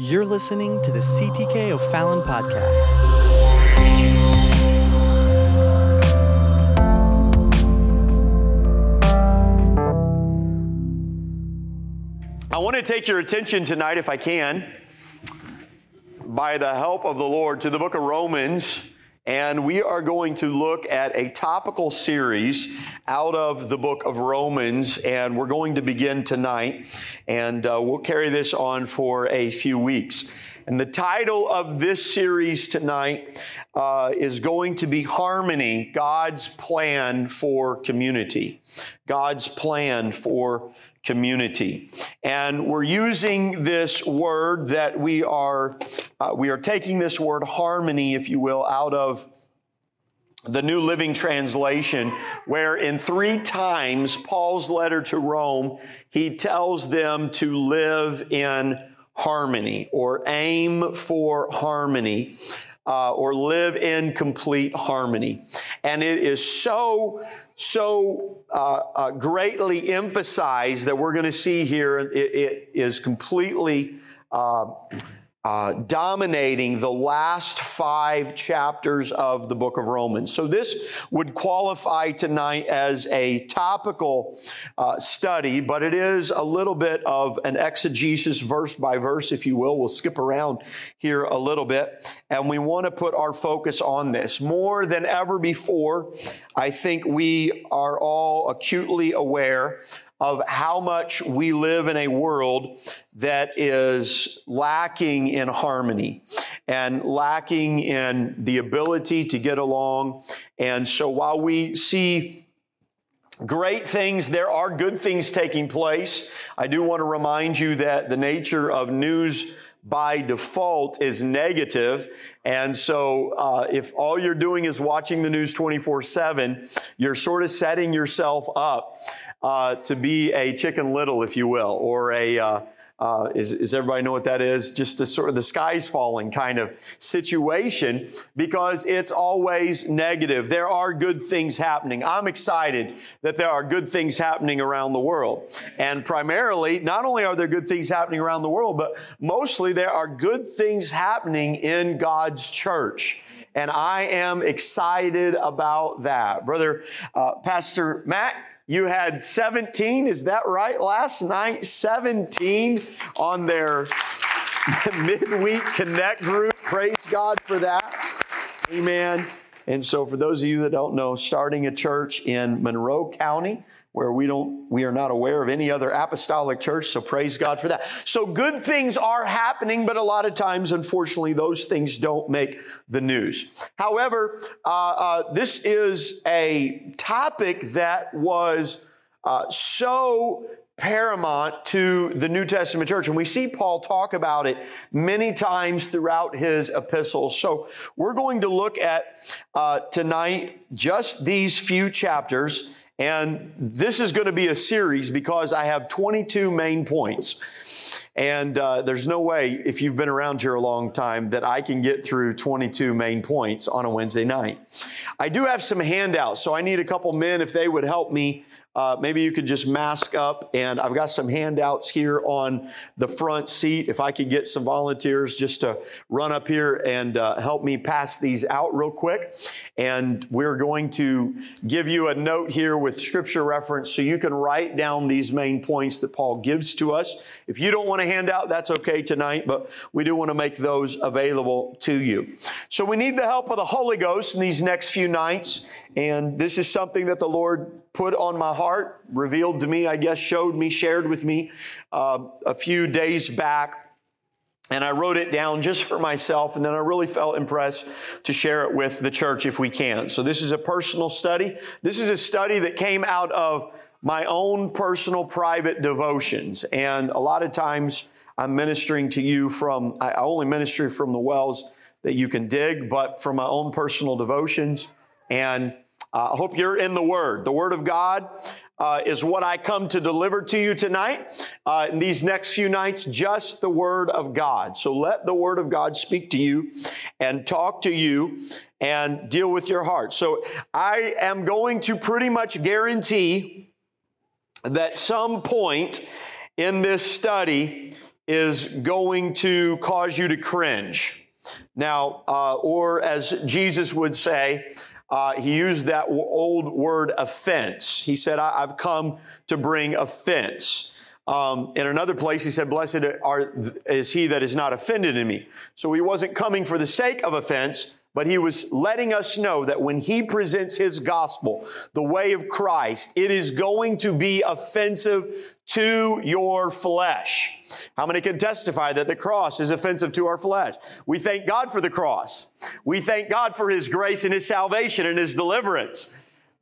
You're listening to the CTK O'Fallon podcast. I want to take your attention tonight, if I can, by the help of the Lord, to the book of Romans. And we are going to look at a topical series out of the book of Romans. And we're going to begin tonight. And uh, we'll carry this on for a few weeks. And the title of this series tonight uh, is going to be Harmony God's Plan for Community. God's Plan for community. And we're using this word that we are, uh, we are taking this word harmony, if you will, out of the New Living Translation, where in three times Paul's letter to Rome, he tells them to live in harmony or aim for harmony. Uh, or live in complete harmony. And it is so so uh, uh, greatly emphasized that we're going to see here it, it is completely uh, uh, dominating the last five chapters of the book of Romans. So this would qualify tonight as a topical uh, study, but it is a little bit of an exegesis verse by verse, if you will. We'll skip around here a little bit, and we want to put our focus on this. More than ever before, I think we are all acutely aware of how much we live in a world that is lacking in harmony and lacking in the ability to get along. And so while we see great things. There are good things taking place. I do want to remind you that the nature of news by default is negative. And so, uh, if all you're doing is watching the news 24 7, you're sort of setting yourself up uh, to be a chicken little, if you will, or a, uh, uh, is, is everybody know what that is? Just a sort of the sky's falling kind of situation because it's always negative. There are good things happening. I'm excited that there are good things happening around the world. And primarily, not only are there good things happening around the world, but mostly there are good things happening in God's church. And I am excited about that. Brother, uh, Pastor Matt you had 17, is that right? Last night, 17 on their midweek connect group. Praise God for that. Amen. And so, for those of you that don't know, starting a church in Monroe County, where we don't, we are not aware of any other apostolic church. So praise God for that. So good things are happening, but a lot of times, unfortunately, those things don't make the news. However, uh, uh, this is a topic that was uh, so paramount to the New Testament church. And we see Paul talk about it many times throughout his epistles. So we're going to look at uh, tonight just these few chapters and this is going to be a series because I have 22 main points. And uh, there's no way, if you've been around here a long time, that I can get through 22 main points on a Wednesday night. I do have some handouts, so I need a couple men if they would help me uh, maybe you could just mask up. And I've got some handouts here on the front seat. If I could get some volunteers just to run up here and uh, help me pass these out real quick. And we're going to give you a note here with scripture reference so you can write down these main points that Paul gives to us. If you don't want a handout, that's okay tonight, but we do want to make those available to you. So we need the help of the Holy Ghost in these next few nights. And this is something that the Lord put on my heart, revealed to me, I guess, showed me, shared with me uh, a few days back. And I wrote it down just for myself, and then I really felt impressed to share it with the church if we can. So this is a personal study. This is a study that came out of my own personal private devotions. And a lot of times I'm ministering to you from, I only minister from the wells that you can dig, but from my own personal devotions. And uh, I hope you're in the Word. The Word of God uh, is what I come to deliver to you tonight. Uh, in these next few nights, just the Word of God. So let the Word of God speak to you and talk to you and deal with your heart. So I am going to pretty much guarantee that some point in this study, is going to cause you to cringe. Now, uh, or as Jesus would say, uh, he used that old word offense. He said, I- have come to bring offense. Um, in another place, he said, Blessed are, is he that is not offended in me. So he wasn't coming for the sake of offense, but he was letting us know that when he presents his gospel, the way of Christ, it is going to be offensive to your flesh. How many can testify that the cross is offensive to our flesh? We thank God for the cross. We thank God for his grace and his salvation and his deliverance.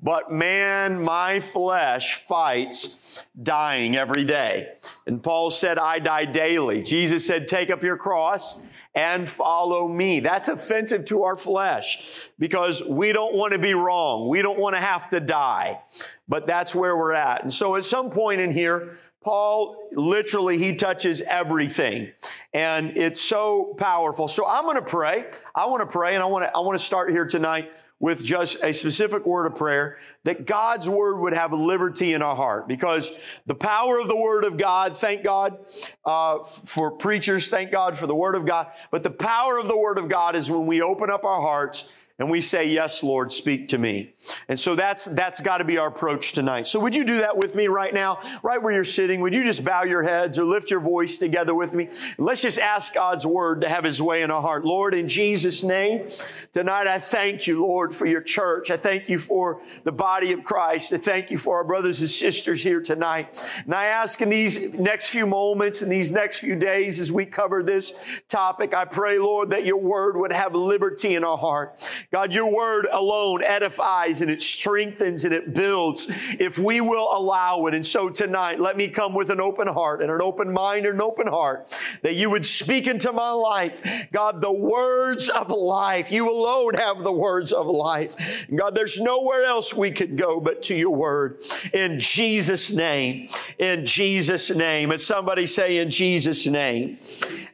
But man, my flesh fights dying every day. And Paul said, I die daily. Jesus said, take up your cross and follow me. That's offensive to our flesh because we don't want to be wrong. We don't want to have to die. But that's where we're at. And so at some point in here, Paul literally, he touches everything. And it's so powerful. So I'm going to pray. I want to pray and I want to, I want to start here tonight with just a specific word of prayer that God's word would have liberty in our heart. Because the power of the word of God, thank God uh, for preachers, thank God for the word of God, but the power of the word of God is when we open up our hearts and we say, Yes, Lord, speak to me. And so that's, that's got to be our approach tonight. So would you do that with me right now, right where you're sitting? Would you just bow your heads or lift your voice together with me? let's just ask God's word to have his way in our heart. Lord, in Jesus' name, tonight I thank you, Lord, for your church. I thank you for the body of Christ. I thank you for our brothers and sisters here tonight. And I ask in these next few moments, in these next few days, as we cover this topic, I pray, Lord, that your word would have liberty in our heart. God, your word alone edifies and it strengthens and it builds if we will allow it. And so tonight, let me come with an open heart and an open mind and an open heart that you would speak into my life. God, the words of life. You alone have the words of life. God, there's nowhere else we could go but to your word. In Jesus' name. In Jesus' name. And somebody say in Jesus' name.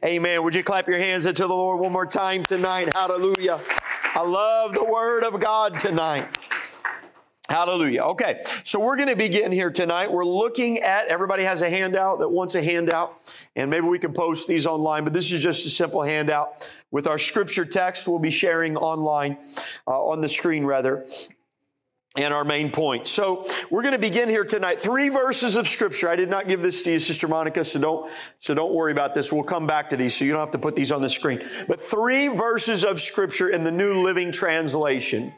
Amen. Would you clap your hands unto the Lord one more time tonight? Hallelujah. I love the Word of God tonight. Hallelujah. Okay, so we're going to begin here tonight. We're looking at, everybody has a handout that wants a handout, and maybe we can post these online, but this is just a simple handout with our scripture text we'll be sharing online, uh, on the screen rather and our main point. So we're going to begin here tonight. Three verses of scripture. I did not give this to you, Sister Monica, so don't, so don't worry about this. We'll come back to these, so you don't have to put these on the screen. But three verses of scripture in the New Living Translation.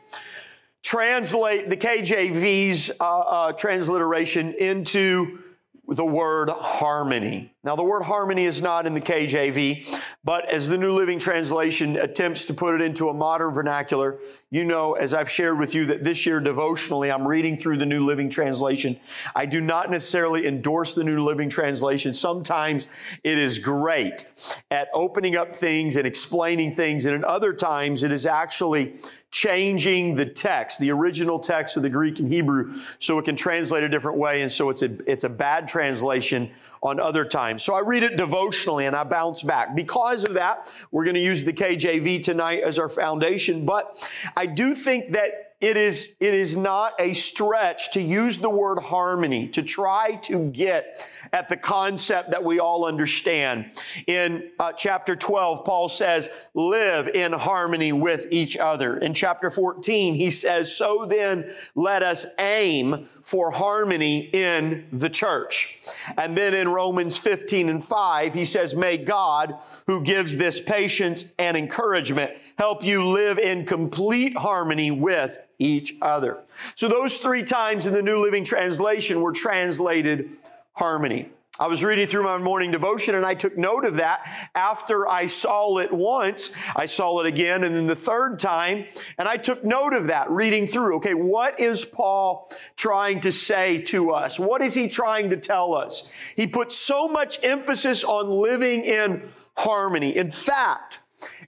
Translate the KJV's uh, uh, transliteration into the word harmony. Now, the word harmony is not in the KJV, but as the New Living Translation attempts to put it into a modern vernacular, you know, as I've shared with you that this year devotionally, I'm reading through the New Living Translation. I do not necessarily endorse the New Living Translation. Sometimes it is great at opening up things and explaining things, and at other times it is actually changing the text, the original text of the Greek and Hebrew, so it can translate a different way. And so it's a, it's a bad translation on other times. So I read it devotionally and I bounce back. Because of that, we're going to use the KJV tonight as our foundation. But I do think that it is, it is not a stretch to use the word harmony to try to get at the concept that we all understand. In uh, chapter 12, Paul says, live in harmony with each other. In chapter 14, he says, so then let us aim for harmony in the church. And then in Romans 15 and 5, he says, may God, who gives this patience and encouragement, help you live in complete harmony with each other. So those three times in the New Living Translation were translated harmony. I was reading through my morning devotion and I took note of that after I saw it once. I saw it again and then the third time and I took note of that reading through. Okay, what is Paul trying to say to us? What is he trying to tell us? He puts so much emphasis on living in harmony. In fact,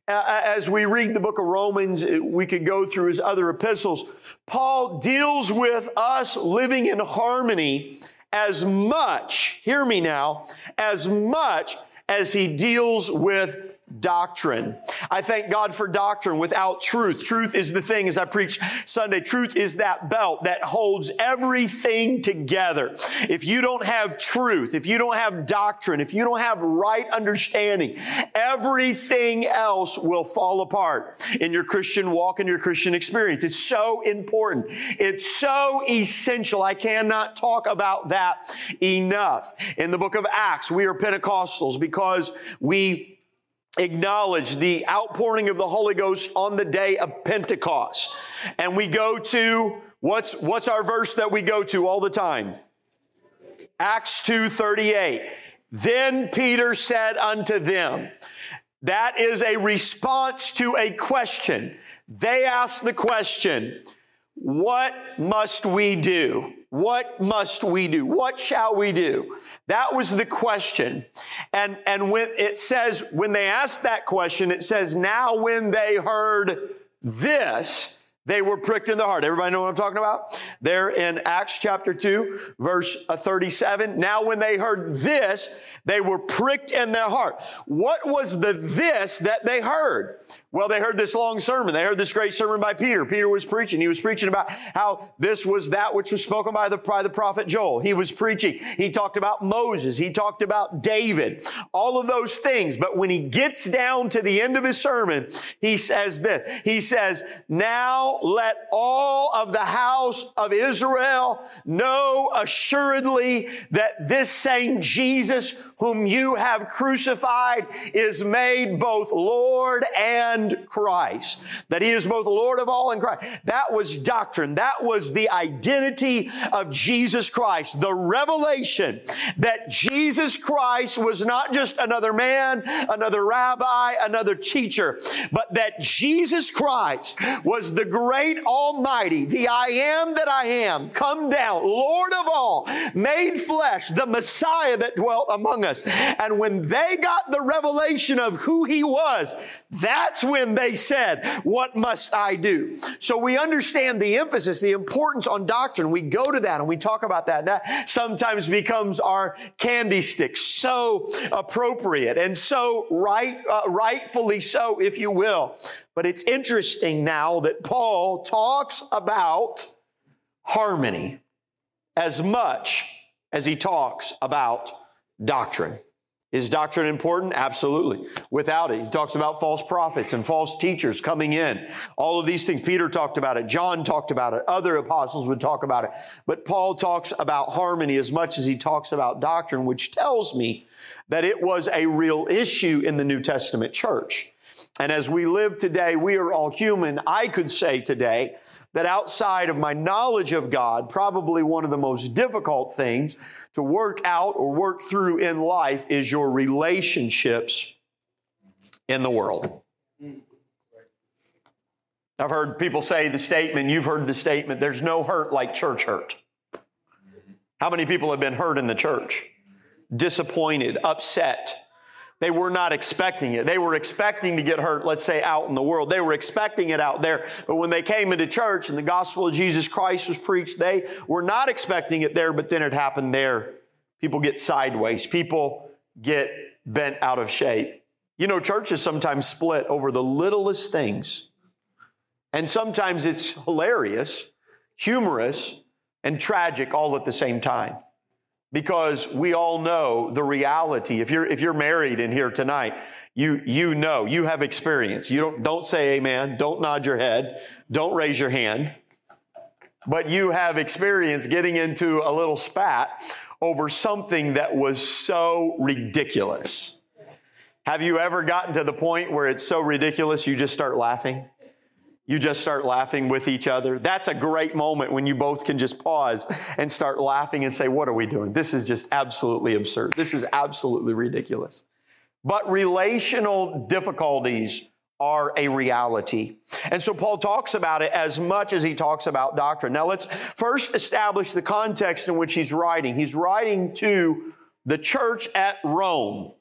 as we read the book of Romans, we could go through his other epistles. Paul deals with us living in harmony as much, hear me now, as much as he deals with doctrine. I thank God for doctrine without truth. Truth is the thing, as I preach Sunday, truth is that belt that holds everything together. If you don't have truth, if you don't have doctrine, if you don't have right understanding, everything else will fall apart in your Christian walk and your Christian experience. It's so important. It's so essential. I cannot talk about that enough. In the book of Acts, we are Pentecostals because we acknowledge the outpouring of the Holy Ghost on the day of Pentecost. And we go to what's what's our verse that we go to all the time? Acts 2:38. Then Peter said unto them, that is a response to a question. They asked the question, what must we do? What must we do? What shall we do? That was the question. And, and when it says, when they asked that question, it says, now when they heard this, they were pricked in the heart. Everybody know what I'm talking about? There in Acts chapter 2, verse uh, 37. Now, when they heard this, they were pricked in their heart. What was the this that they heard? Well, they heard this long sermon. They heard this great sermon by Peter. Peter was preaching. He was preaching about how this was that which was spoken by the, by the prophet Joel. He was preaching. He talked about Moses. He talked about David. All of those things. But when he gets down to the end of his sermon, he says this. He says, now let all of the house of Israel know assuredly that this same Jesus whom you have crucified is made both Lord and Christ. That he is both Lord of all and Christ. That was doctrine. That was the identity of Jesus Christ. The revelation that Jesus Christ was not just another man, another rabbi, another teacher, but that Jesus Christ was the great almighty, the I am that I am, come down, Lord of all, made flesh, the Messiah that dwelt among us And when they got the revelation of who he was, that's when they said, What must I do? So we understand the emphasis, the importance on doctrine. We go to that and we talk about that. And that sometimes becomes our candy stick. So appropriate and so right, uh, rightfully so, if you will. But it's interesting now that Paul talks about harmony as much as he talks about doctrine. Is doctrine important? Absolutely. Without it, he talks about false prophets and false teachers coming in. All of these things. Peter talked about it. John talked about it. Other apostles would talk about it. But Paul talks about harmony as much as he talks about doctrine, which tells me that it was a real issue in the New Testament church. And as we live today, we are all human. I could say today that outside of my knowledge of God, probably one of the most difficult things to work out or work through in life is your relationships in the world. I've heard people say the statement, you've heard the statement, there's no hurt like church hurt. How many people have been hurt in the church? Disappointed, upset, they were not expecting it. They were expecting to get hurt, let's say, out in the world. They were expecting it out there. But when they came into church and the gospel of Jesus Christ was preached, they were not expecting it there, but then it happened there. People get sideways. People get bent out of shape. You know, churches sometimes split over the littlest things. And sometimes it's hilarious, humorous, and tragic all at the same time because we all know the reality. If you're, if you're married in here tonight, you, you know, you have experience. You don't, don't say amen. Don't nod your head. Don't raise your hand. But you have experience getting into a little spat over something that was so ridiculous. Have you ever gotten to the point where it's so ridiculous you just start laughing? You just start laughing with each other. That's a great moment when you both can just pause and start laughing and say, What are we doing? This is just absolutely absurd. This is absolutely ridiculous. But relational difficulties are a reality. And so Paul talks about it as much as he talks about doctrine. Now let's first establish the context in which he's writing. He's writing to the church at Rome.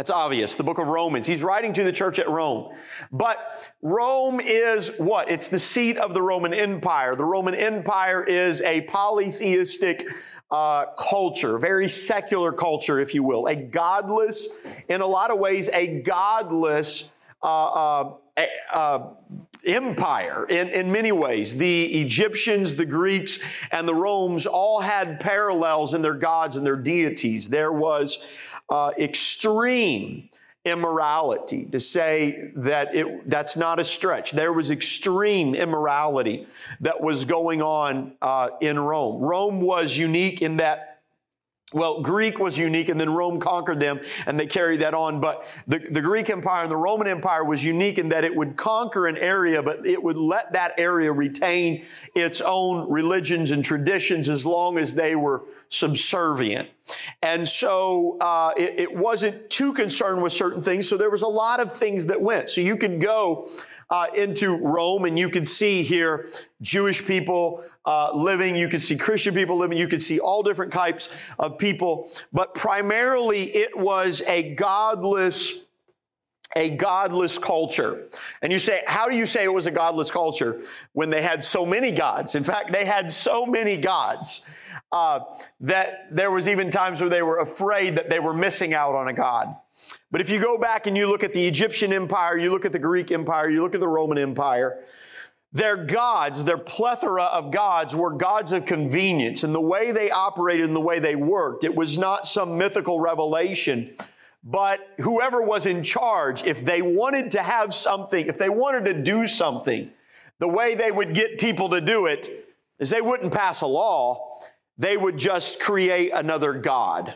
That's obvious. The book of Romans. He's writing to the church at Rome. But Rome is what? It's the seat of the Roman Empire. The Roman Empire is a polytheistic uh, culture, very secular culture, if you will, a godless, in a lot of ways, a godless uh, uh, uh, empire in, in many ways. The Egyptians, the Greeks, and the Romans all had parallels in their gods and their deities. There was uh, extreme immorality to say that it that's not a stretch there was extreme immorality that was going on uh, in rome rome was unique in that well, Greek was unique and then Rome conquered them and they carried that on. But the, the Greek Empire and the Roman Empire was unique in that it would conquer an area, but it would let that area retain its own religions and traditions as long as they were subservient. And so uh, it, it wasn't too concerned with certain things. So there was a lot of things that went. So you could go uh, into Rome, and you could see here Jewish people uh, living. You could see Christian people living. You could see all different types of people. But primarily, it was a godless a godless culture. And you say, how do you say it was a godless culture when they had so many gods? In fact, they had so many gods uh, that there was even times where they were afraid that they were missing out on a god. But if you go back and you look at the Egyptian empire, you look at the Greek empire, you look at the Roman empire, their gods, their plethora of gods were gods of convenience. And the way they operated and the way they worked, it was not some mythical revelation. But whoever was in charge, if they wanted to have something, if they wanted to do something, the way they would get people to do it is they wouldn't pass a law. They would just create another God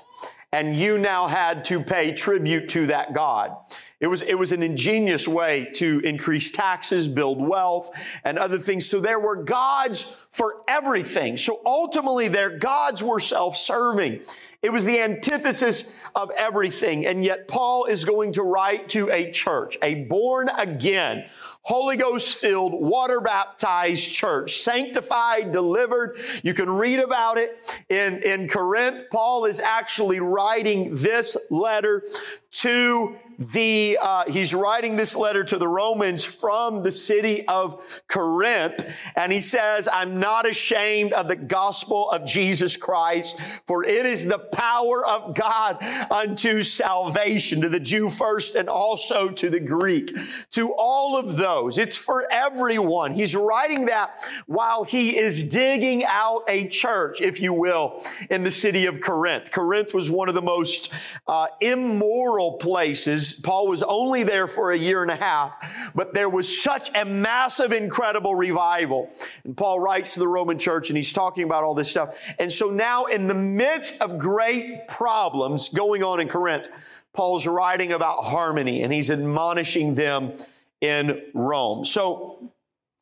and you now had to pay tribute to that God. It was, it was an ingenious way to increase taxes, build wealth, and other things. So there were gods for everything. So ultimately, their gods were self-serving. It was the antithesis of everything. And yet Paul is going to write to a church, a born again, Holy Ghost filled, water baptized church, sanctified, delivered. You can read about it in, in Corinth. Paul is actually writing this letter to the uh, he's writing this letter to the romans from the city of corinth and he says i'm not ashamed of the gospel of jesus christ for it is the power of god unto salvation to the jew first and also to the greek to all of those. It's for everyone. He's writing that while he is digging out a church if you will in the city of corinth. Corinth was one of the most uh, immoral places Paul was only there for a year and a half, but there was such a massive, incredible revival. And Paul writes to the Roman church and he's talking about all this stuff. And so now in the midst of great problems going on in Corinth, Paul's writing about harmony and he's admonishing them in Rome. So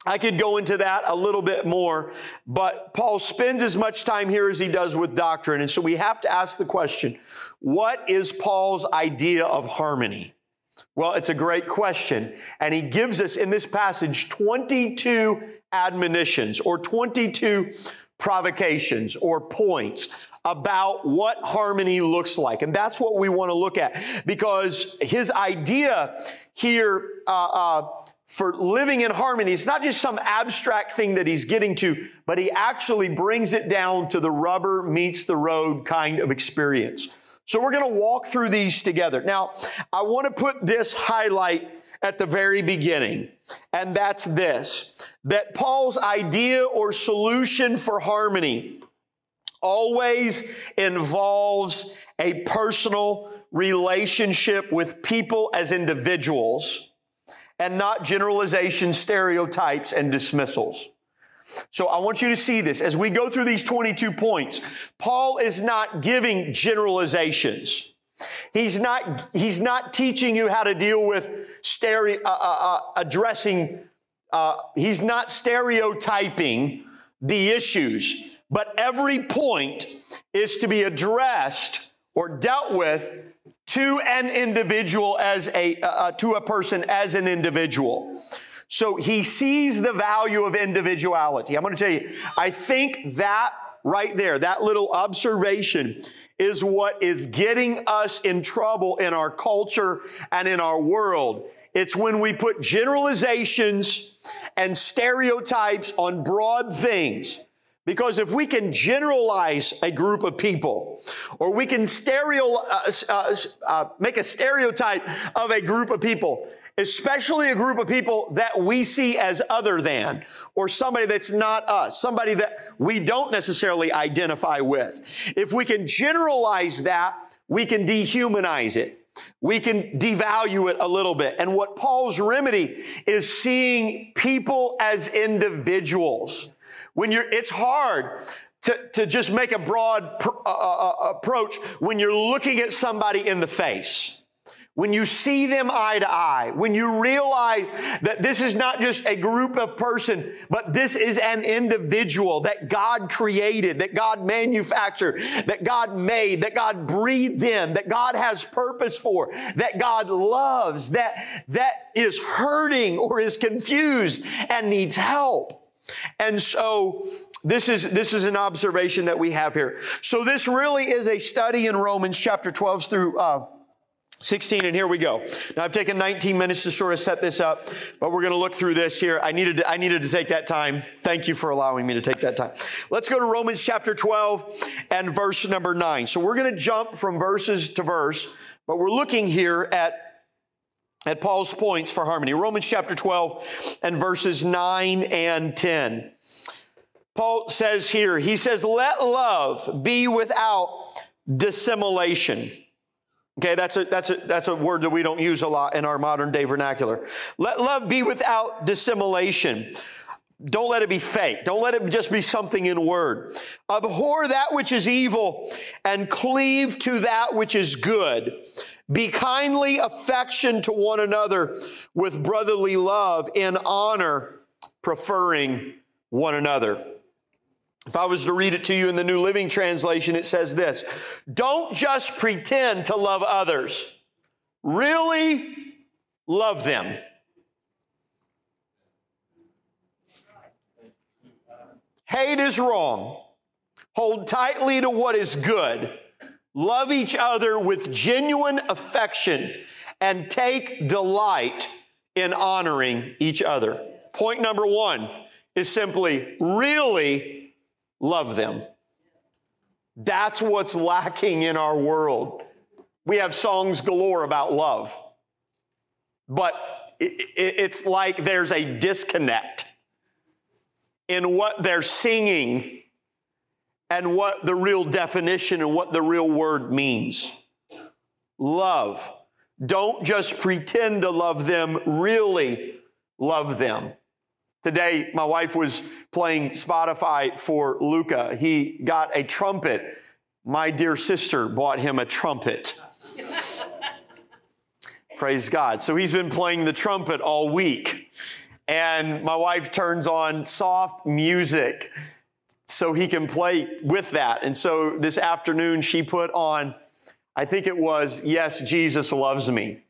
I could go into that a little bit more, but Paul spends as much time here as he does with doctrine. And so we have to ask the question, what is Paul's idea of harmony? Well, it's a great question. And he gives us in this passage 22 admonitions or 22 provocations or points about what harmony looks like. And that's what we want to look at because his idea here, uh, uh, for living in harmony. It's not just some abstract thing that he's getting to, but he actually brings it down to the rubber meets the road kind of experience. So we're going to walk through these together. Now, I want to put this highlight at the very beginning, and that's this, that Paul's idea or solution for harmony always involves a personal relationship with people as individuals and not generalization, stereotypes, and dismissals. So I want you to see this as we go through these 22 points. Paul is not giving generalizations. He's not, he's not teaching you how to deal with stereo, uh, uh, uh, addressing, uh, he's not stereotyping the issues, but every point is to be addressed or dealt with to an individual as a, uh, uh, to a person as an individual. So he sees the value of individuality. I'm going to tell you, I think that right there, that little observation is what is getting us in trouble in our culture and in our world. It's when we put generalizations and stereotypes on broad things Because if we can generalize a group of people, or we can stereo, uh, uh, uh, make a stereotype of a group of people, especially a group of people that we see as other than, or somebody that's not us, somebody that we don't necessarily identify with. If we can generalize that, we can dehumanize it. We can devalue it a little bit. And what Paul's remedy is seeing people as individuals. When you're, it's hard to, to just make a broad pr- uh, uh, uh approach when you're looking at somebody in the face when you see them eye to eye, when you realize that this is not just a group of person, but this is an individual that God created, that God manufactured, that God made, that God breathed in, that God has purpose for, that God loves, that, that is hurting or is confused and needs help. And so this is, this is an observation that we have here. So this really is a study in Romans chapter 12 through, uh, 16, and here we go. Now I've taken 19 minutes to sort of set this up, but we're going to look through this here. I needed to, I needed to take that time. Thank you for allowing me to take that time. Let's go to Romans chapter 12 and verse number 9. So we're going to jump from verses to verse, but we're looking here at, at Paul's points for harmony. Romans chapter 12 and verses 9 and 10. Paul says here, he says, let love be without dissimulation. Okay, that's a, that's a, that's a word that we don't use a lot in our modern day vernacular. Let love be without dissimulation. Don't let it be fake. Don't let it just be something in word. Abhor that which is evil and cleave to that which is good. Be kindly affection to one another with brotherly love in honor, preferring one another. If I was to read it to you in the New Living Translation, it says this Don't just pretend to love others, really love them. Hate is wrong. Hold tightly to what is good. Love each other with genuine affection and take delight in honoring each other. Point number one is simply really love them. That's what's lacking in our world. We have songs galore about love, but it's like there's a disconnect in what they're singing and what the real definition and what the real word means. Love. Don't just pretend to love them, really love them. Today, my wife was playing Spotify for Luca. He got a trumpet. My dear sister bought him a trumpet. Praise God. So he's been playing the trumpet all week. And my wife turns on soft music so he can play with that. And so this afternoon, she put on, I think it was, Yes, Jesus Loves Me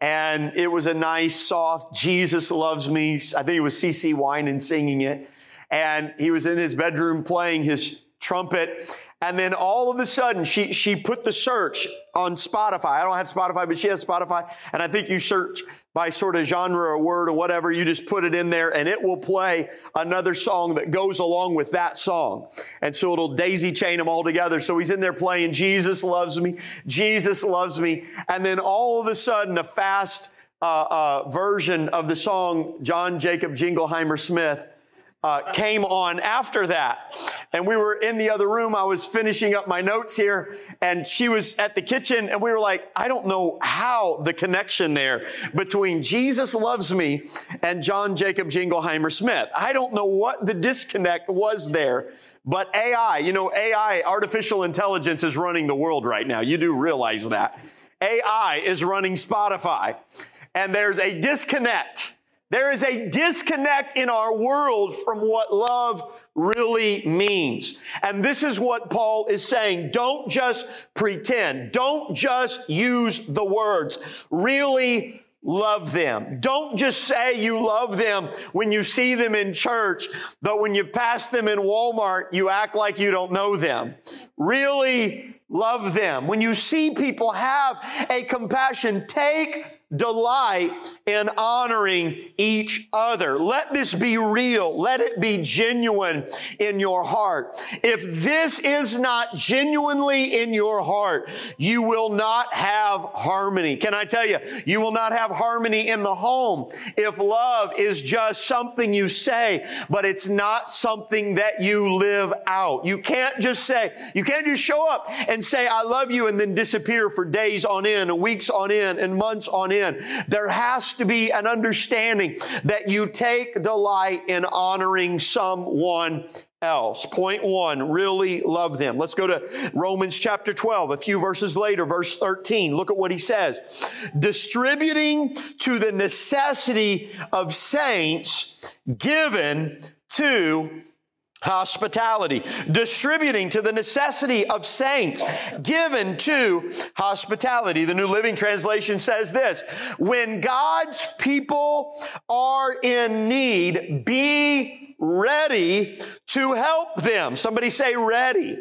and it was a nice, soft, Jesus loves me. I think it was CeCe Winans singing it. And he was in his bedroom playing his trumpet. And then all of a sudden, she, she put the search on Spotify. I don't have Spotify, but she has Spotify. And I think you search by sort of genre or word or whatever. You just put it in there and it will play another song that goes along with that song. And so it'll daisy chain them all together. So he's in there playing Jesus loves me. Jesus loves me. And then all of a sudden, a fast uh, uh, version of the song John Jacob Jingleheimer Smith uh, came on after that. And we were in the other room. I was finishing up my notes here and she was at the kitchen and we were like, I don't know how the connection there between Jesus loves me and John Jacob Jingleheimer Smith. I don't know what the disconnect was there. But AI, you know, AI, artificial intelligence is running the world right now. You do realize that. AI is running Spotify and there's a disconnect there is a disconnect in our world from what love really means. And this is what Paul is saying. Don't just pretend. Don't just use the words. Really love them. Don't just say you love them when you see them in church, but when you pass them in Walmart, you act like you don't know them. Really love them. When you see people have a compassion, take delight in honoring each other. Let this be real. Let it be genuine in your heart. If this is not genuinely in your heart, you will not have harmony. Can I tell you, you will not have harmony in the home if love is just something you say, but it's not something that you live out. You can't just say, you can't just show up and say, I love you and then disappear for days on end, and weeks on end, and months on end. There has to be an understanding that you take delight in honoring someone else. Point one, really love them. Let's go to Romans chapter 12, a few verses later, verse 13. Look at what he says. Distributing to the necessity of saints given to hospitality, distributing to the necessity of saints, given to hospitality. The New Living Translation says this, when God's people are in need, be ready to help them. Somebody say ready.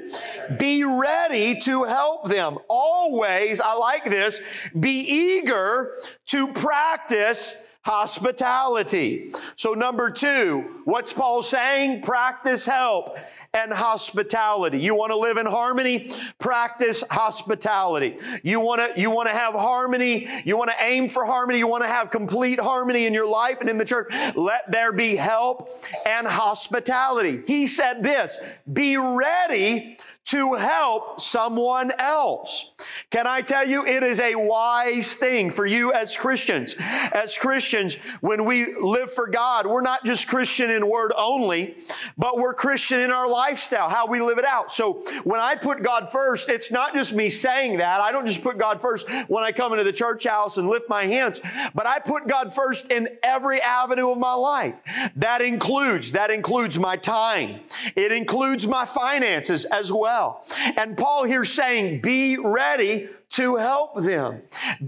Be ready to help them. Always, I like this, be eager to practice hospitality. So number two, what's Paul saying? Practice help and hospitality. You want to live in harmony? Practice hospitality. You want to, you want to have harmony. You want to aim for harmony. You want to have complete harmony in your life and in the church. Let there be help and hospitality. He said this, be ready to help someone else. Can I tell you, it is a wise thing for you as Christians. As Christians, when we live for God, we're not just Christian in word only, but we're Christian in our lifestyle, how we live it out. So when I put God first, it's not just me saying that. I don't just put God first when I come into the church house and lift my hands, but I put God first in every avenue of my life. That includes, that includes my time. It includes my finances as well well. And Paul here saying, be ready to help them.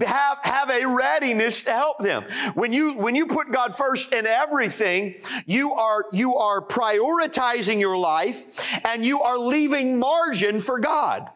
Have, have a readiness to help them. When you, when you put God first in everything, you are, you are prioritizing your life and you are leaving margin for God.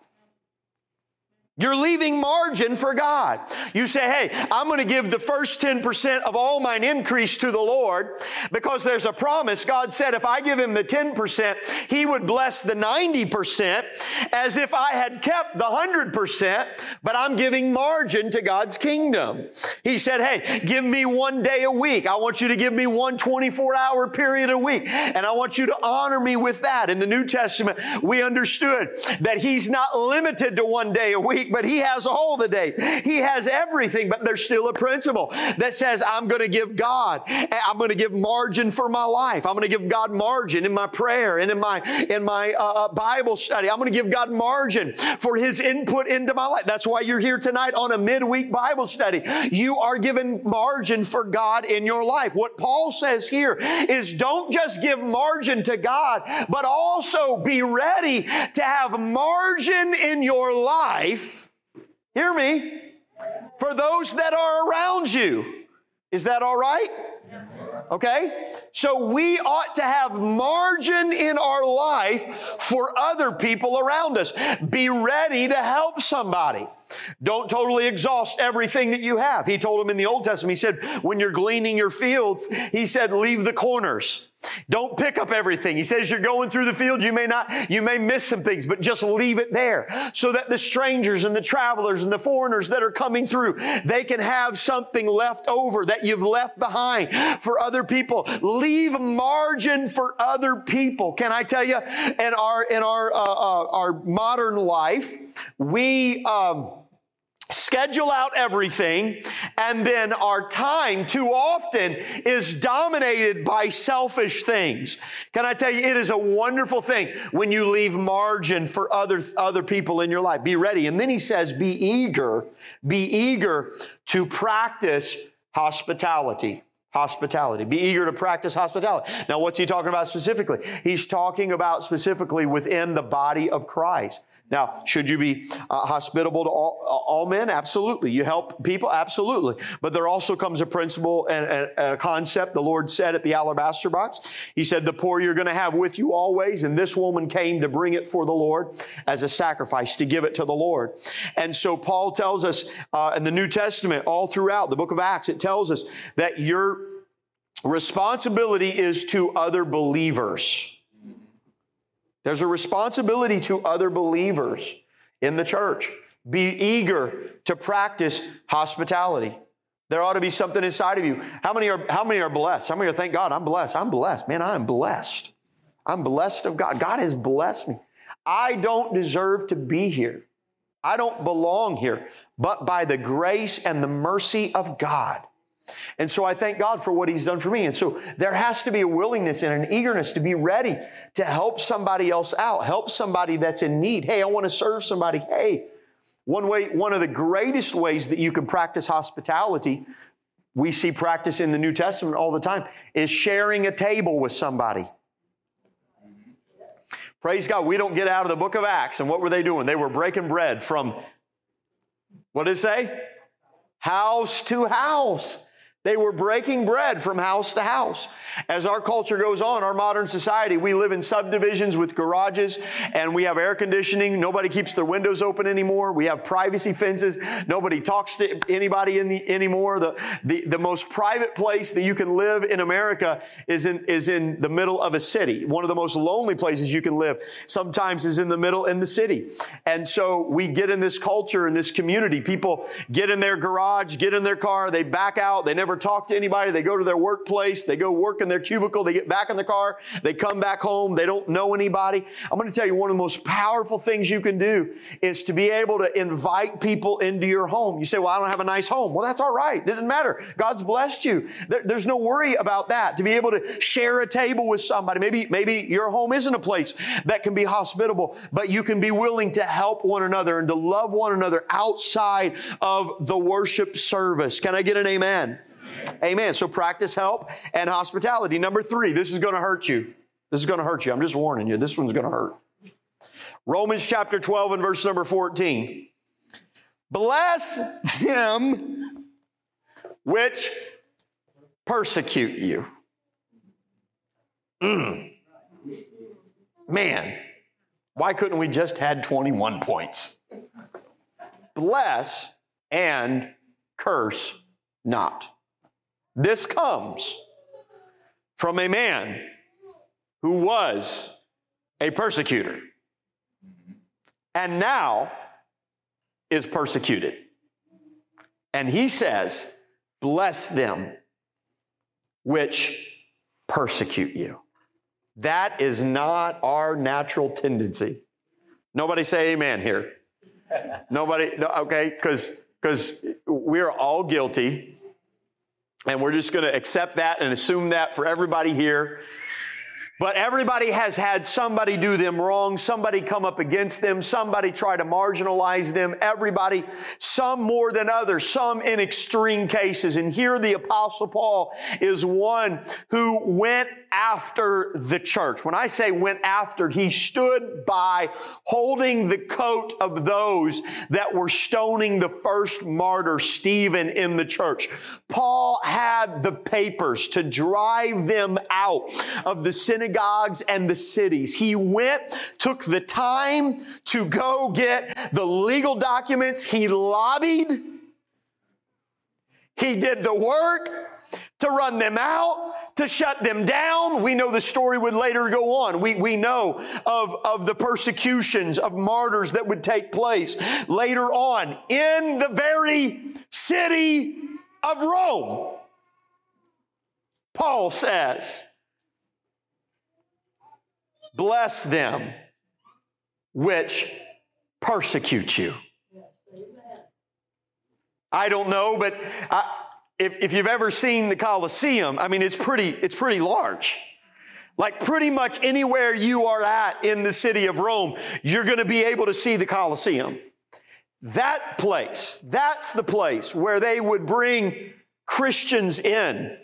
You're leaving margin for God. You say, hey, I'm going to give the first 10% of all mine increase to the Lord because there's a promise. God said if I give him the 10%, he would bless the 90% as if I had kept the 100%, but I'm giving margin to God's kingdom. He said, hey, give me one day a week. I want you to give me one 24 hour period a week. And I want you to honor me with that. In the New Testament, we understood that he's not limited to one day a week but he has all the day. He has everything, but there's still a principle that says I'm going to give God, I'm going to give margin for my life. I'm going to give God margin in my prayer and in my, in my uh, uh Bible study. I'm going to give God margin for his input into my life. That's why you're here tonight on a midweek Bible study. You are given margin for God in your life. What Paul says here is don't just give margin to God, but also be ready to have margin in your life Hear me. For those that are around you. Is that all right? Okay? So we ought to have margin in our life for other people around us. Be ready to help somebody. Don't totally exhaust everything that you have. He told them in the Old Testament, he said, when you're gleaning your fields, he said, leave the corners. Don't pick up everything. He says you're going through the field, you may not, you may miss some things, but just leave it there so that the strangers and the travelers and the foreigners that are coming through, they can have something left over that you've left behind for other people. Leave margin for other people. Can I tell you, in our, in our, uh, uh, our modern life, we, um, schedule out everything, and then our time too often is dominated by selfish things. Can I tell you, it is a wonderful thing when you leave margin for other, other people in your life. Be ready. And then he says, be eager, be eager to practice hospitality. Hospitality. Be eager to practice hospitality. Now, what's he talking about specifically? He's talking about specifically within the body of Christ. Now, should you be uh, hospitable to all, all, men? Absolutely. You help people? Absolutely. But there also comes a principle and, and, and a concept the Lord said at the alabaster box. He said, The poor you're going to have with you always. And this woman came to bring it for the Lord as a sacrifice, to give it to the Lord. And so Paul tells us uh, in the New Testament, all throughout the book of Acts, it tells us that your responsibility is to other believers. There's a responsibility to other believers in the church. Be eager to practice hospitality. There ought to be something inside of you. How many are, how many are blessed? How many are, thank God, I'm blessed. I'm blessed. Man, I'm blessed. I'm blessed of God. God has blessed me. I don't deserve to be here. I don't belong here, but by the grace and the mercy of God, and so I thank God for what He's done for me. And so there has to be a willingness and an eagerness to be ready to help somebody else out, help somebody that's in need. Hey, I want to serve somebody. Hey, one way, one of the greatest ways that you can practice hospitality, we see practice in the New Testament all the time, is sharing a table with somebody. Praise God, we don't get out of the book of Acts. And what were they doing? They were breaking bread from, what did it say? House to house. They were breaking bread from house to house. As our culture goes on, our modern society, we live in subdivisions with garages and we have air conditioning. Nobody keeps their windows open anymore. We have privacy fences. Nobody talks to anybody the, anymore. The, the, the most private place that you can live in America is in, is in the middle of a city. One of the most lonely places you can live sometimes is in the middle in the city. And so we get in this culture, in this community. People get in their garage, get in their car, they back out, they never never talk to anybody. They go to their workplace. They go work in their cubicle. They get back in the car. They come back home. They don't know anybody. I'm going to tell you one of the most powerful things you can do is to be able to invite people into your home. You say, well, I don't have a nice home. Well, that's all right. It doesn't matter. God's blessed you. There, there's no worry about that. To be able to share a table with somebody. Maybe, maybe your home isn't a place that can be hospitable, but you can be willing to help one another and to love one another outside of the worship service. Can I get an amen? Amen. So practice help and hospitality. Number three, this is going to hurt you. This is going to hurt you. I'm just warning you. This one's going to hurt. Romans chapter 12 and verse number 14. Bless them which persecute you. Mm. Man, why couldn't we just had 21 points? Bless and curse not. This comes from a man who was a persecutor and now is persecuted. And he says, Bless them which persecute you. That is not our natural tendency. Nobody say amen here. Nobody, no, okay, because because we're all guilty and we're just going to accept that and assume that for everybody here. But everybody has had somebody do them wrong, somebody come up against them, somebody try to marginalize them, everybody, some more than others, some in extreme cases. And here the apostle Paul is one who went after the church. When I say went after, he stood by holding the coat of those that were stoning the first martyr, Stephen, in the church. Paul had the papers to drive them out of the synagogues and the cities. He went, took the time to go get the legal documents. He lobbied. He did the work to run them out to shut them down. We know the story would later go on. We, we know of, of the persecutions of martyrs that would take place later on in the very city of Rome. Paul says, Bless them which persecute you. I don't know, but I, if, if you've ever seen the Colosseum, I mean, it's pretty, it's pretty large. Like pretty much anywhere you are at in the city of Rome, you're going to be able to see the Colosseum. That place, that's the place where they would bring Christians in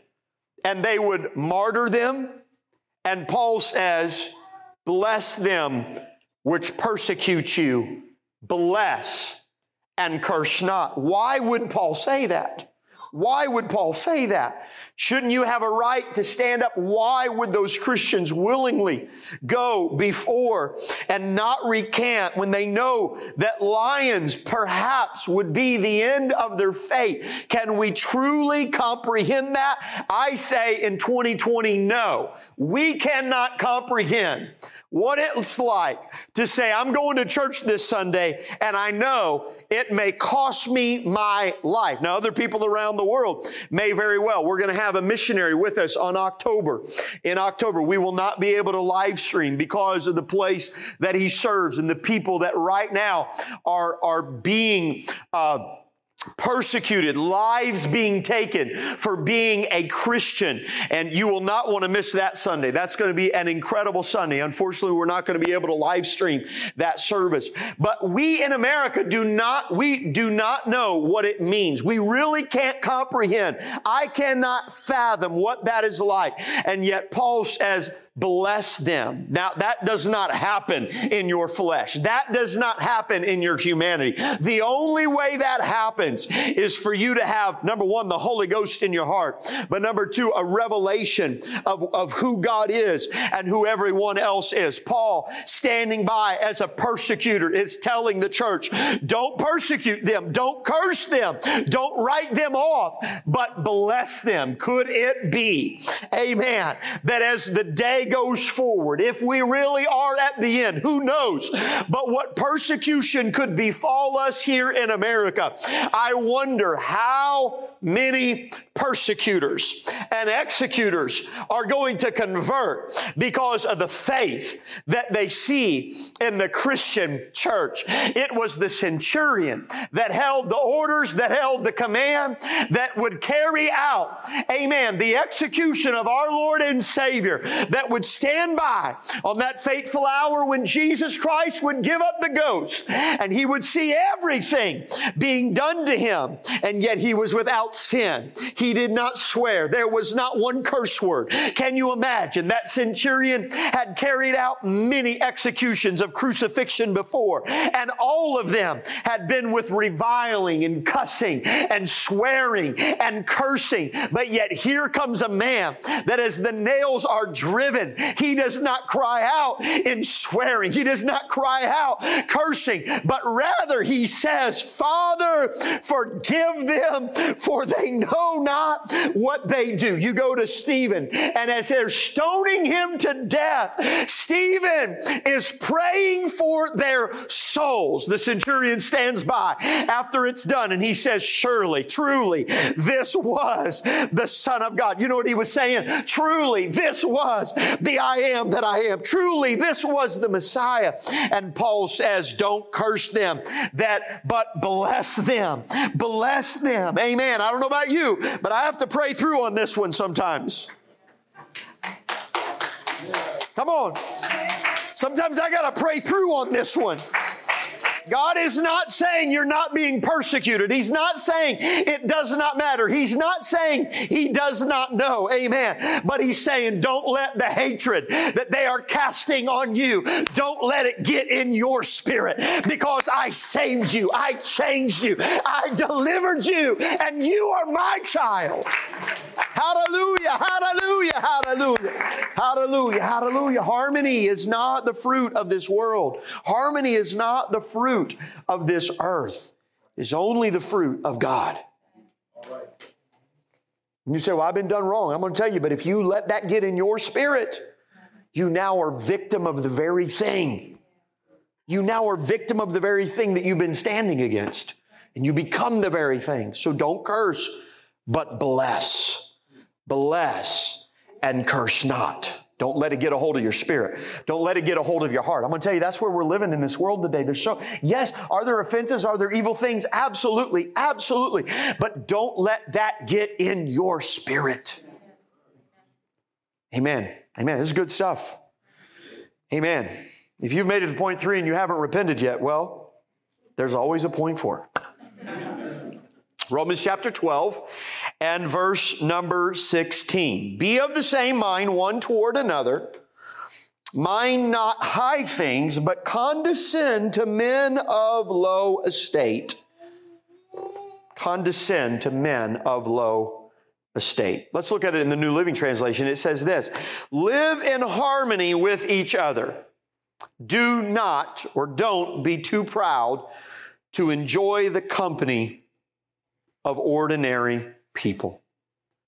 and they would martyr them. And Paul says, bless them which persecute you, bless and curse not. Why would Paul say that? Why would Paul say that? Shouldn't you have a right to stand up? Why would those Christians willingly go before and not recant when they know that lions perhaps would be the end of their fate? Can we truly comprehend that? I say in 2020, no. We cannot comprehend what it's like to say, I'm going to church this Sunday and I know it may cost me my life. Now, other people around the world may very well. We're going to have a missionary with us on October. In October, we will not be able to live stream because of the place that he serves and the people that right now are, are being, uh, persecuted, lives being taken for being a Christian. And you will not want to miss that Sunday. That's going to be an incredible Sunday. Unfortunately, we're not going to be able to live stream that service. But we in America do not, we do not know what it means. We really can't comprehend. I cannot fathom what that is like. And yet Paul says, bless them. Now, that does not happen in your flesh. That does not happen in your humanity. The only way that happens is for you to have, number one, the Holy Ghost in your heart, but number two, a revelation of, of who God is and who everyone else is. Paul, standing by as a persecutor, is telling the church, don't persecute them, don't curse them, don't write them off, but bless them. Could it be, amen, that as the day goes forward, if we really are at the end, who knows? But what persecution could befall us here in America, I wonder how many persecutors and executors are going to convert because of the faith that they see in the Christian church. It was the centurion that held the orders, that held the command, that would carry out, amen, the execution of our Lord and Savior, that would stand by on that fateful hour when Jesus Christ would give up the ghost and he would see everything being done to him, and yet he was without sin. He did not swear. There was not one curse word. Can you imagine? That centurion had carried out many executions of crucifixion before, and all of them had been with reviling and cussing and swearing and cursing. But yet here comes a man that as the nails are driven, he does not cry out in swearing. He does not cry out cursing, but rather he says, Father, forgive them for they know not what they do. You go to Stephen, and as they're stoning him to death, Stephen is praying for their souls. The centurion stands by after it's done, and he says, Surely, truly, this was the Son of God. You know what he was saying? Truly, this was the I am that I am. Truly, this was the Messiah. And Paul says, Don't curse them, that but bless them. Bless them. Amen. I don't know about you, but I have to pray through on this one sometimes. Come on. Sometimes I got to pray through on this one. God is not saying you're not being persecuted. He's not saying it does not matter. He's not saying he does not know. Amen. But he's saying don't let the hatred that they are casting on you, don't let it get in your spirit because I saved you. I changed you. I delivered you and you are my child. Hallelujah. Hallelujah. Hallelujah. Hallelujah. Hallelujah. Harmony is not the fruit of this world. Harmony is not the fruit fruit of this earth is only the fruit of God. And you say, Well, I've been done wrong. I'm going to tell you, but if you let that get in your spirit, you now are victim of the very thing. You now are victim of the very thing that you've been standing against. And you become the very thing. So don't curse, but bless. Bless and curse not. Don't let it get a hold of your spirit. Don't let it get a hold of your heart. I'm going to tell you, that's where we're living in this world today. There's so, yes, are there offenses? Are there evil things? Absolutely, absolutely. But don't let that get in your spirit. Amen. Amen. This is good stuff. Amen. If you've made it to point three and you haven't repented yet, well, there's always a point four. Romans chapter 12 and verse number 16. Be of the same mind one toward another. Mind not high things, but condescend to men of low estate. Condescend to men of low estate. Let's look at it in the New Living Translation. It says this Live in harmony with each other. Do not or don't be too proud to enjoy the company of ordinary people.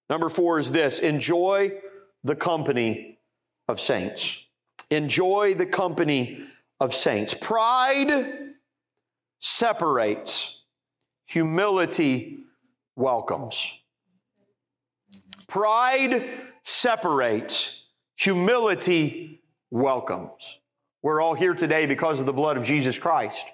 Number four is this enjoy the company of saints. Enjoy the company of saints. Pride separates, humility welcomes. Pride separates, humility welcomes. We're all here today because of the blood of Jesus Christ.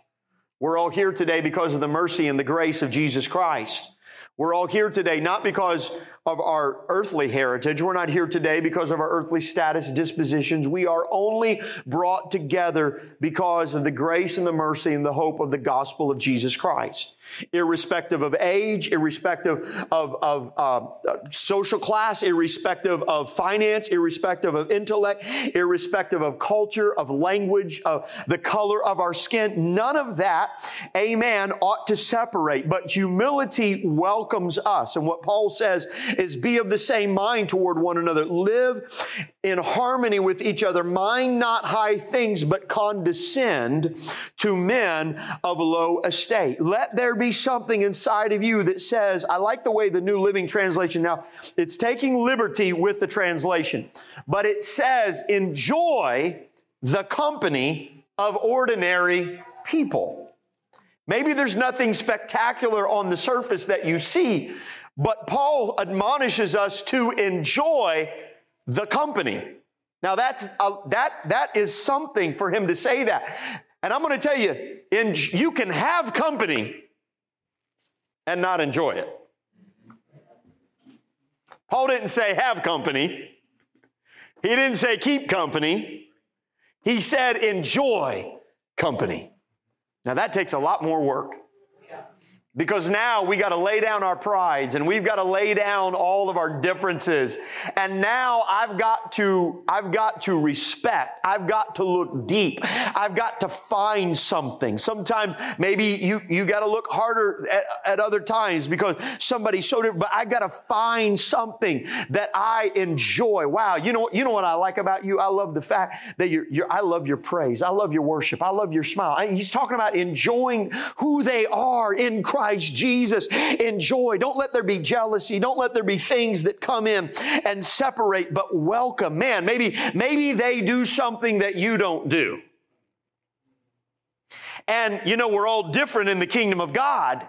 We're all here today because of the mercy and the grace of Jesus Christ. We're all here today not because of our earthly heritage. We're not here today because of our earthly status, dispositions. We are only brought together because of the grace and the mercy and the hope of the gospel of Jesus Christ. Irrespective of age, irrespective of, of uh, social class, irrespective of finance, irrespective of intellect, irrespective of culture, of language, of the color of our skin, none of that, amen, ought to separate. But humility welcomes us. And what Paul says is be of the same mind toward one another. Live in harmony with each other. Mind not high things, but condescend to men of low estate. Let there be something inside of you that says, I like the way the New Living Translation now, it's taking liberty with the translation, but it says, enjoy the company of ordinary people. Maybe there's nothing spectacular on the surface that you see, but Paul admonishes us to enjoy the company. Now that's uh, that that is something for him to say that. And I'm going to tell you, in, you can have company and not enjoy it. Paul didn't say have company. He didn't say keep company. He said enjoy company. Now that takes a lot more work. Because now we got to lay down our prides and we've got to lay down all of our differences. And now I've got to, I've got to respect. I've got to look deep. I've got to find something. Sometimes maybe you, you got to look harder at, at, other times because somebody's so different, but I got to find something that I enjoy. Wow. You know, you know what I like about you? I love the fact that you're, you're I love your praise. I love your worship. I love your smile. I, he's talking about enjoying who they are in Christ. Christ Jesus enjoy. Don't let there be jealousy. Don't let there be things that come in and separate, but welcome. Man, maybe, maybe they do something that you don't do. And you know, we're all different in the kingdom of God.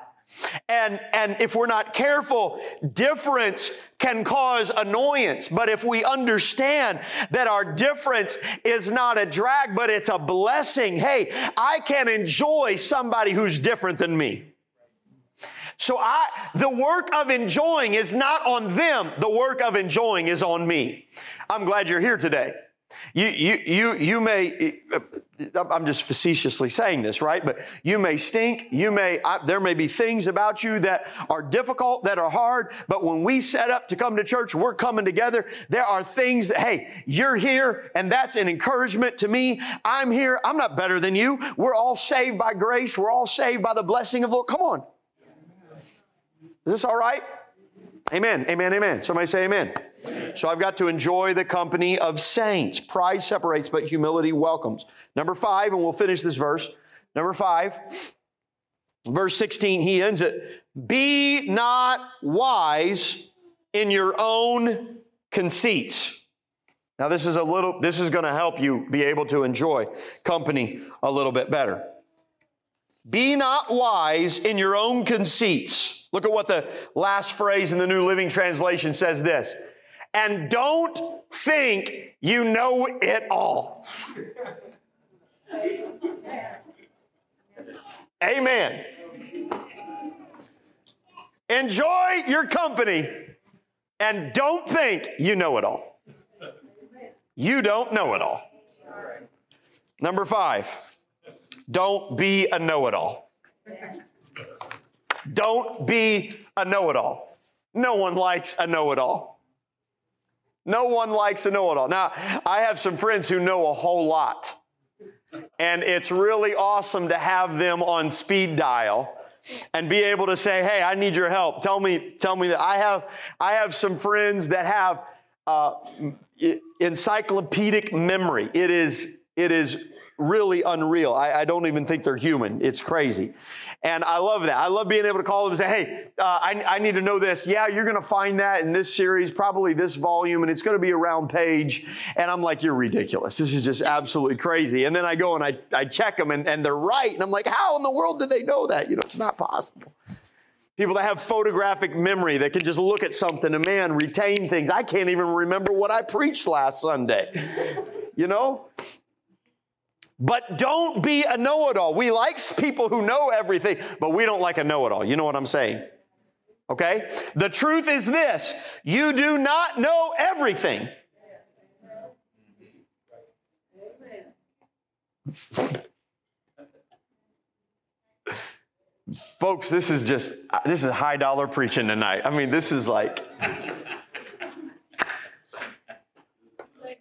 And, and if we're not careful, difference can cause annoyance. But if we understand that our difference is not a drag, but it's a blessing, hey, I can enjoy somebody who's different than me. So I, the work of enjoying is not on them. The work of enjoying is on me. I'm glad you're here today. You, you, you, you may, I'm just facetiously saying this, right? But you may stink. You may, I, there may be things about you that are difficult, that are hard. But when we set up to come to church, we're coming together. There are things that, hey, you're here and that's an encouragement to me. I'm here. I'm not better than you. We're all saved by grace. We're all saved by the blessing of the Lord. Come on. Is this all right? Amen, amen, amen. Somebody say amen. amen. So I've got to enjoy the company of saints. Pride separates, but humility welcomes. Number five, and we'll finish this verse. Number five, verse 16, he ends it. Be not wise in your own conceits. Now, this is a little, this is going to help you be able to enjoy company a little bit better. Be not wise in your own conceits. Look at what the last phrase in the New Living Translation says this. And don't think you know it all. Amen. Enjoy your company and don't think you know it all. You don't know it all. Number five. Don't be a know it all. Don't be a know it all. No one likes a know it all. No one likes a know it all. Now, I have some friends who know a whole lot. And it's really awesome to have them on speed dial and be able to say, "Hey, I need your help. Tell me, tell me that I have, I have some friends that have uh, encyclopedic memory. It is, it is really unreal. I, I, don't even think they're human. It's crazy. And I love that. I love being able to call them and say, hey, uh, I, I, need to know this. Yeah, you're going to find that in this series, probably this volume, and it's going to be a round page. And I'm like, you're ridiculous. This is just absolutely crazy. And then I go and I, I check them, and, and they're right. And I'm like, how in the world did they know that? You know, it's not possible. People that have photographic memory that can just look at something and man, retain things. I can't even remember what I preached last Sunday. You know? But don't be a know it all. We like people who know everything, but we don't like a know it all. You know what I'm saying? Okay? The truth is this you do not know everything. Folks, this is just, this is high dollar preaching tonight. I mean, this is like.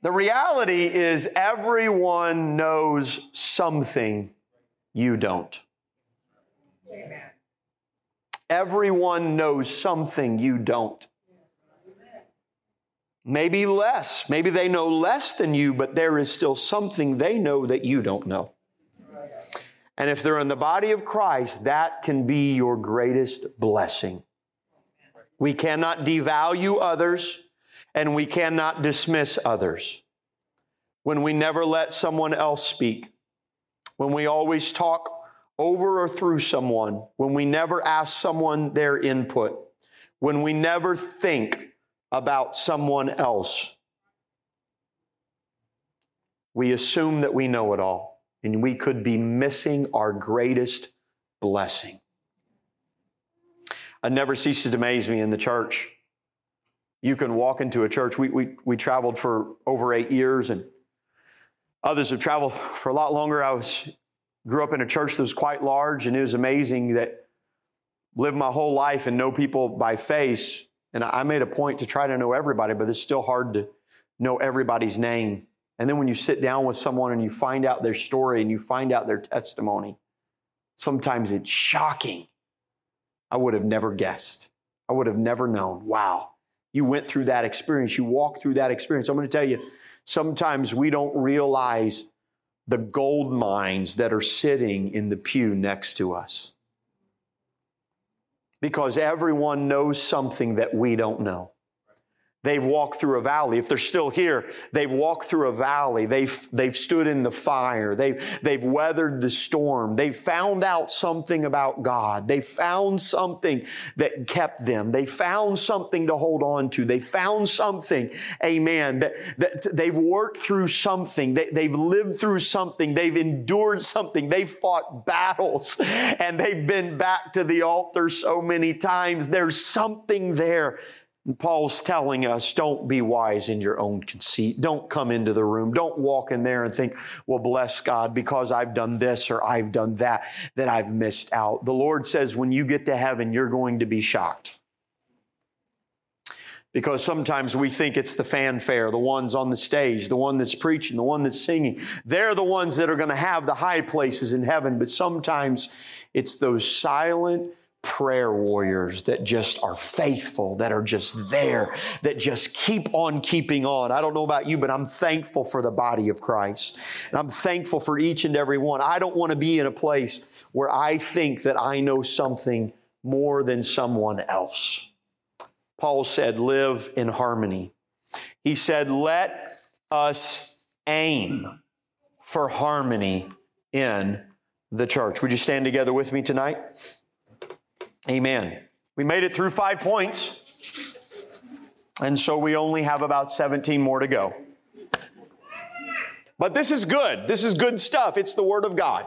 The reality is, everyone knows something you don't. Everyone knows something you don't. Maybe less. Maybe they know less than you, but there is still something they know that you don't know. And if they're in the body of Christ, that can be your greatest blessing. We cannot devalue others and we cannot dismiss others. When we never let someone else speak, when we always talk over or through someone, when we never ask someone their input, when we never think about someone else, we assume that we know it all, and we could be missing our greatest blessing. It never ceases to amaze me in the church you can walk into a church. We, we, we traveled for over eight years, and others have traveled for a lot longer. I was grew up in a church that was quite large, and it was amazing that lived my whole life and know people by face. And I made a point to try to know everybody, but it's still hard to know everybody's name. And then when you sit down with someone and you find out their story and you find out their testimony, sometimes it's shocking. I would have never guessed. I would have never known. Wow you went through that experience, you walked through that experience. I'm going to tell you, sometimes we don't realize the gold mines that are sitting in the pew next to us. Because everyone knows something that we don't know. They've walked through a valley. If they're still here, they've walked through a valley. They've, they've stood in the fire. They've, they've weathered the storm. They've found out something about God. They found something that kept them. They found something to hold on to. They found something, amen, that, that they've worked through something. They, they've lived through something. They've endured something. They've fought battles and they've been back to the altar so many times. There's something there Paul's telling us don't be wise in your own conceit. Don't come into the room. Don't walk in there and think, well, bless God because I've done this or I've done that, that I've missed out. The Lord says when you get to heaven, you're going to be shocked. Because sometimes we think it's the fanfare, the ones on the stage, the one that's preaching, the one that's singing. They're the ones that are going to have the high places in heaven. But sometimes it's those silent, prayer warriors that just are faithful, that are just there, that just keep on keeping on. I don't know about you, but I'm thankful for the body of Christ. And I'm thankful for each and every one. I don't want to be in a place where I think that I know something more than someone else. Paul said, live in harmony. He said, let us aim for harmony in the church. Would you stand together with me tonight? Amen. We made it through five points, and so we only have about 17 more to go. But this is good. This is good stuff. It's the Word of God.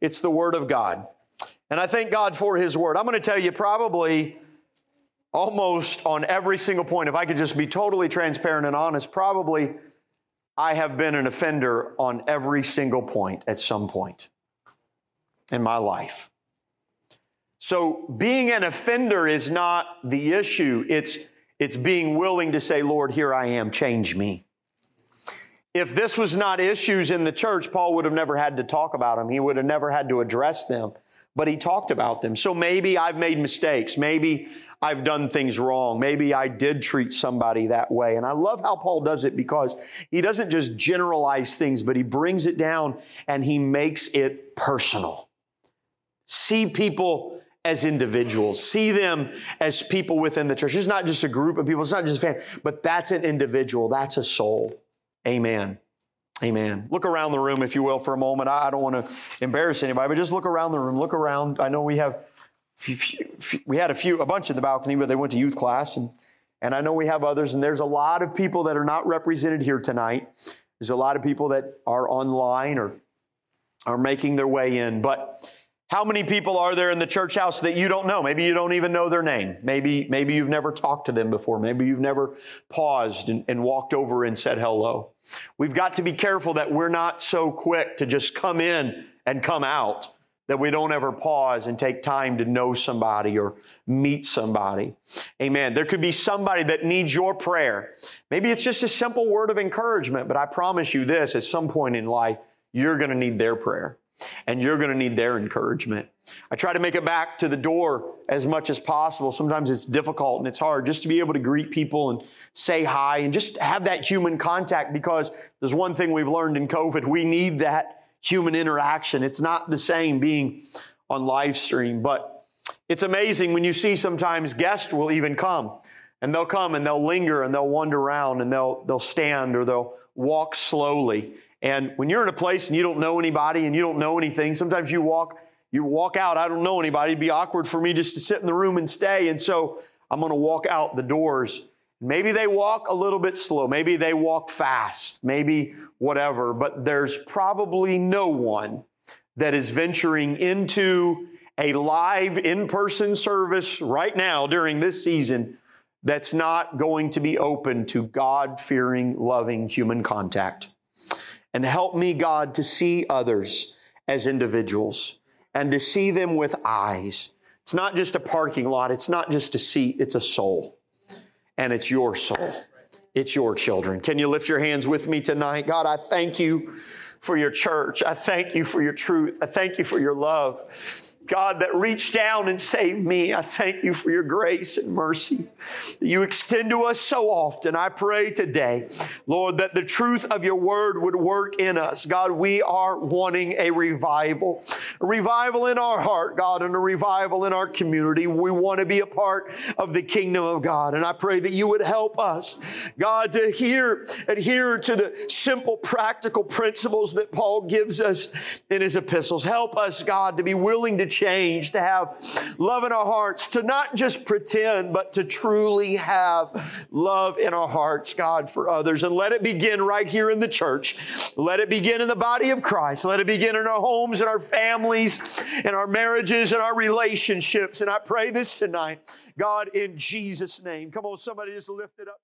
It's the Word of God. And I thank God for His Word. I'm going to tell you probably almost on every single point, if I could just be totally transparent and honest, probably I have been an offender on every single point at some point in my life. So being an offender is not the issue. It's, It's being willing to say, Lord, here I am, change me. If this was not issues in the church, Paul would have never had to talk about them. He would have never had to address them, but he talked about them. So maybe I've made mistakes. Maybe I've done things wrong. Maybe I did treat somebody that way. And I love how Paul does it because he doesn't just generalize things, but he brings it down and he makes it personal. See people as individuals. See them as people within the church. It's not just a group of people. It's not just a family, but that's an individual. That's a soul. Amen. Amen. Look around the room, if you will, for a moment. I don't want to embarrass anybody, but just look around the room. Look around. I know we have, we had a few, a bunch in the balcony, but they went to youth class, and and I know we have others. And there's a lot of people that are not represented here tonight. There's a lot of people that are online or are making their way in, but how many people are there in the church house that you don't know? Maybe you don't even know their name. Maybe, maybe you've never talked to them before. Maybe you've never paused and, and, walked over and said hello. We've got to be careful that we're not so quick to just come in and come out that we don't ever pause and take time to know somebody or meet somebody. Amen. There could be somebody that needs your prayer. Maybe it's just a simple word of encouragement, but I promise you this, at some point in life, you're going to need their prayer and you're going to need their encouragement. I try to make it back to the door as much as possible. Sometimes it's difficult and it's hard just to be able to greet people and say hi and just have that human contact because there's one thing we've learned in COVID. We need that human interaction. It's not the same being on live stream, but it's amazing when you see sometimes guests will even come and they'll come and they'll linger and they'll wander around and they'll, they'll stand or they'll walk slowly and when you're in a place and you don't know anybody and you don't know anything, sometimes you walk, you walk out, I don't know anybody. It'd be awkward for me just to sit in the room and stay. And so I'm going to walk out the doors. Maybe they walk a little bit slow. Maybe they walk fast. Maybe whatever. But there's probably no one that is venturing into a live in-person service right now during this season that's not going to be open to God-fearing, loving human contact. And help me, God, to see others as individuals and to see them with eyes. It's not just a parking lot. It's not just a seat. It's a soul. And it's your soul. It's your children. Can you lift your hands with me tonight? God, I thank you for your church. I thank you for your truth. I thank you for your love. God, that reached down and saved me. I thank you for your grace and mercy that you extend to us so often. I pray today, Lord, that the truth of your word would work in us. God, we are wanting a revival, a revival in our heart, God, and a revival in our community. We want to be a part of the kingdom of God. And I pray that you would help us, God, to hear, adhere to the simple, practical principles that Paul gives us in his epistles. Help us, God, to be willing to change, to have love in our hearts, to not just pretend, but to truly have love in our hearts, God, for others. And let it begin right here in the church. Let it begin in the body of Christ. Let it begin in our homes and our families and our marriages and our relationships. And I pray this tonight, God, in Jesus' name. Come on, somebody just lift it up.